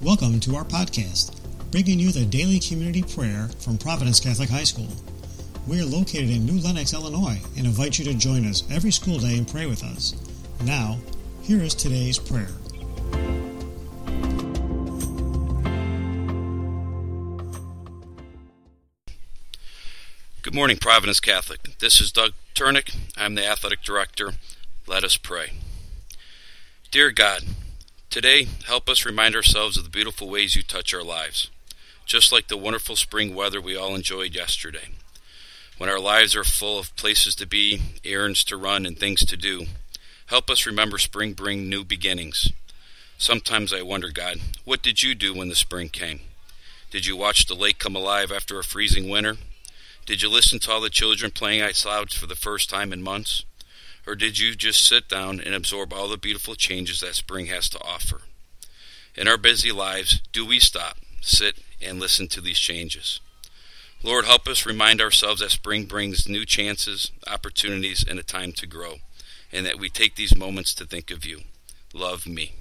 Welcome to our podcast, bringing you the daily community prayer from Providence Catholic High School. We are located in New Lenox, Illinois, and invite you to join us every school day and pray with us. Now, here is today's prayer. Good morning, Providence Catholic. This is Doug Turnick. I'm the athletic director. Let us pray. Dear God, today help us remind ourselves of the beautiful ways you touch our lives, just like the wonderful spring weather we all enjoyed yesterday. When our lives are full of places to be, errands to run, and things to do, help us remember spring bring new beginnings. Sometimes I wonder, God, what did you do when the spring came? Did you watch the lake come alive after a freezing winter? Did you listen to all the children playing outside for the first time in months? Or did you just sit down and absorb all the beautiful changes that spring has to offer? In our busy lives, do we stop, sit, and listen to these changes? Lord, help us remind ourselves that spring brings new chances, opportunities, and a time to grow, and that we take these moments to think of you. Love me.